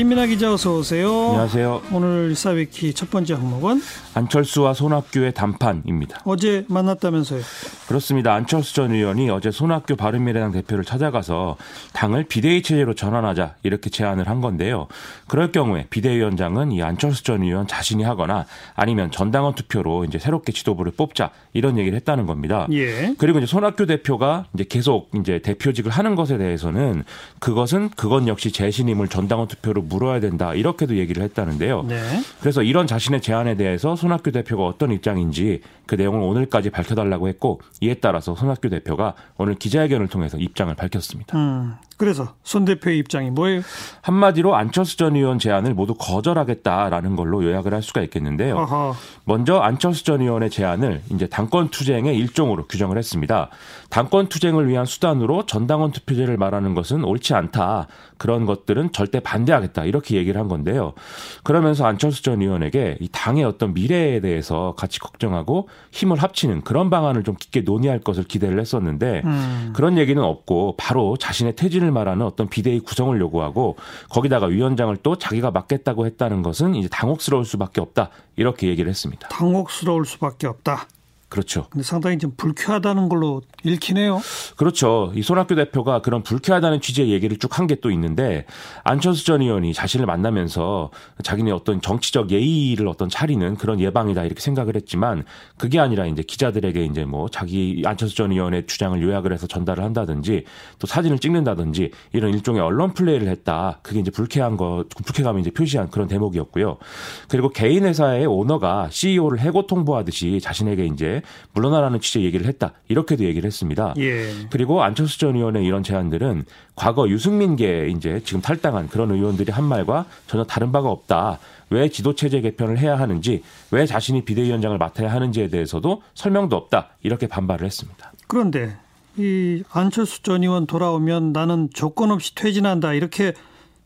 김민아 기자 어서 오세요. 안녕하세요. 오늘 사비키 첫 번째 항목은 안철수와 손학규의 담판입니다. 어제 만났다면서요? 그렇습니다. 안철수 전 의원이 어제 손학규 바른미래당 대표를 찾아가서 당을 비대위 체제로 전환하자 이렇게 제안을 한 건데요. 그럴 경우에 비대위원장은 이 안철수 전 의원 자신이 하거나 아니면 전당원 투표로 이제 새롭게 지도부를 뽑자 이런 얘기를 했다는 겁니다. 예. 그리고 이제 손학규 대표가 이제 계속 이제 대표직을 하는 것에 대해서는 그것은 그건 역시 재신임을 전당원 투표로 물어야 된다 이렇게도 얘기를 했다는데요. 네. 그래서 이런 자신의 제안에 대해서 손학규 대표가 어떤 입장인지 그 내용을 오늘까지 밝혀달라고 했고 이에 따라서 손학규 대표가 오늘 기자회견을 통해서 입장을 밝혔습니다. 음. 그래서 손 대표의 입장이 뭐예요? 한마디로 안철수 전 의원 제안을 모두 거절하겠다라는 걸로 요약을 할 수가 있겠는데요. 어허. 먼저 안철수 전 의원의 제안을 이제 당권 투쟁의 일종으로 규정을 했습니다. 당권 투쟁을 위한 수단으로 전당원 투표제를 말하는 것은 옳지 않다. 그런 것들은 절대 반대하겠다. 이렇게 얘기를 한 건데요. 그러면서 안철수 전 의원에게 이 당의 어떤 미래에 대해서 같이 걱정하고 힘을 합치는 그런 방안을 좀 깊게 논의할 것을 기대를 했었는데 음. 그런 얘기는 없고 바로 자신의 퇴진을 말하는 어떤 비대위 구성을 요구하고 거기다가 위원장을 또 자기가 맡겠다고 했다는 것은 이제 당혹스러울 수밖에 없다. 이렇게 얘기를 했습니다. 당혹스러울 수밖에 없다. 그렇죠. 근데 상당히 좀 불쾌하다는 걸로 읽히네요. 그렇죠. 이 손학규 대표가 그런 불쾌하다는 취지의 얘기를 쭉 한 게 또 있는데 안철수 전 의원이 자신을 만나면서 자기네 어떤 정치적 예의를 어떤 차리는 그런 예방이다 이렇게 생각을 했지만 그게 아니라 이제 기자들에게 이제 뭐 자기 안철수 전 의원의 주장을 요약을 해서 전달을 한다든지 또 사진을 찍는다든지 이런 일종의 언론 플레이를 했다. 그게 이제 불쾌한 거 불쾌감을 이제 표시한 그런 대목이었고요. 그리고 개인 회사의 오너가 CEO를 해고 통보하듯이 자신에게 이제 물러나라는 취지의 얘기를 했다. 이렇게도 얘기를 했습니다. 예. 그리고 안철수 전 의원의 이런 제안들은 과거 유승민계 이제 지금 탈당한 그런 의원들이 한 말과 전혀 다른 바가 없다. 왜 지도체제 개편을 해야 하는지, 왜 자신이 비대위원장을 맡아야 하는지에 대해서도 설명도 없다. 이렇게 반발을 했습니다. 그런데 이 안철수 전 의원 돌아오면 나는 조건 없이 퇴진한다 이렇게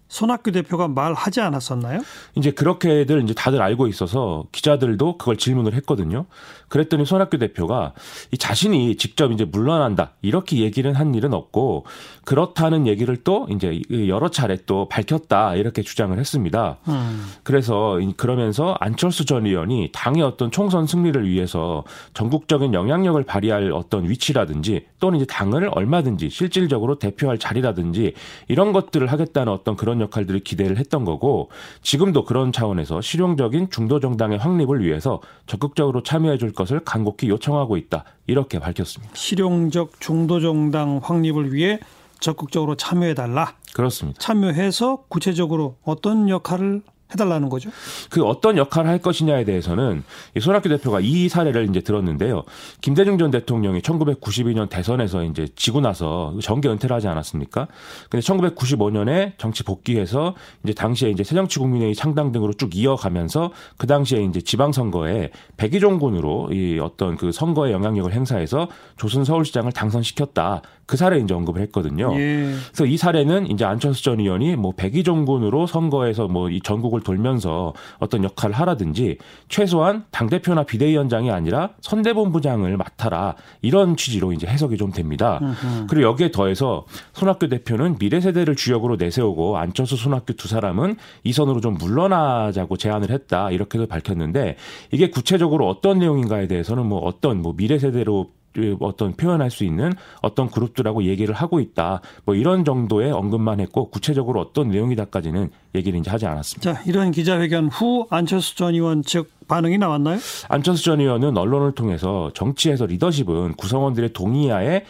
손학규 대표가 말하지 않았었나요? 이제 그렇게들 이제 다들 알고 있어서 기자들도 그걸 질문을 했거든요. 그랬더니 손학규 대표가 이 자신이 직접 이제 물러난다 이렇게 얘기를 한 일은 없고 그렇다는 얘기를 또 이제 여러 차례 또 밝혔다 이렇게 주장을 했습니다. 음. 그래서 그러면서 안철수 전 의원이 당의 어떤 총선 승리를 위해서 전국적인 영향력을 발휘할 어떤 위치라든지 또는 이제 당을 얼마든지 실질적으로 대표할 자리라든지 이런 것들을 하겠다는 어떤 그런 역할들을 기대를 했던 거고 지금도 그런 차원에서 실용적인 중도 정당의 확립을 위해서 적극적으로 참여해 줄 것을 간곡히 요청하고 있다. 이렇게 밝혔습니다. 실용적 중도 정당 확립을 위해 적극적으로 참여해 달라. 그렇습니다. 참여해서 구체적으로 어떤 역할을 해달라는 거죠. 그 어떤 역할을 할 것이냐에 대해서는 이 손학규 대표가 이 사례를 이제 들었는데요. 김대중 전 대통령이 1992년 대선에서 이제 지고 나서 정계 은퇴를 하지 않았습니까? 근데 1995년에 정치 복귀해서 이제 당시에 이제 새정치국민회의 창당 등으로 쭉 이어가면서 그 당시에 이제 지방선거에 백의종군으로 이 어떤 그 선거의 영향력을 행사해서 조선 서울시장을 당선시켰다. 그 사례 이제 언급을 했거든요. 예. 그래서 이 사례는 이제 안철수 전 의원이 뭐 백의종군으로 선거에서 뭐 이 전국 을 돌면서 어떤 역할을 하라든지 최소한 당 대표나 비대위원장이 아니라 선대본부장을 맡아라 이런 취지로 이제 해석이 좀 됩니다. 음흠. 그리고 여기에 더해서 손학규 대표는 미래 세대를 주역으로 내세우고 안철수 손학규 두 사람은 이 선으로 좀 물러나자고 제안을 했다 이렇게도 밝혔는데 이게 구체적으로 어떤 내용인가에 대해서는 뭐 어떤 뭐 미래 세대로 어떤 표현할 수 있는 어떤 그룹들하고 얘기를 하고 있다. 뭐 이런 정도의 언급만 했고 구체적으로 어떤 내용이다까지는 얘기를 이제 하지 않았습니다. 자, 이런 기자회견 후 안철수 전 의원 측 반응이 나왔나요? 안철수 전 의원은 언론을 통해서 정치에서 리더십은 구성원들의 동의하에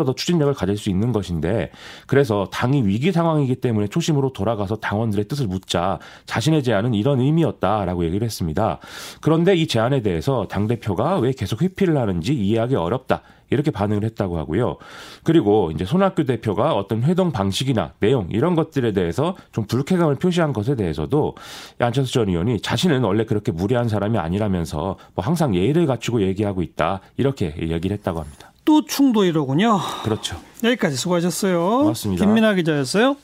얻어 추진력을 가질 수 있는 것인데 그래서 당이 위기 상황이기 때문에 초심으로 돌아가서 당원들의 뜻을 묻자 자신의 제안은 이런 의미였다라고 얘기를 했습니다. 그런데 이 제안에 대해서 당 대표가 왜 계속 회피를 하는지 이해하기 어렵다. 이렇게 반응을 했다고 하고요. 그리고 이제 손학규 대표가 어떤 회동 방식이나 내용 이런 것들에 대해서 좀 불쾌감을 표시한 것에 대해서도 안철수 전 의원이 자신은 원래 그렇게 무례한 사람이 아니라면서 뭐 항상 예의를 갖추고 얘기하고 있다 이렇게 얘기를 했다고 합니다. 또 충돌이로군요. 그렇죠. 여기까지 수고하셨어요. 고맙습니다. 김민아 기자였어요.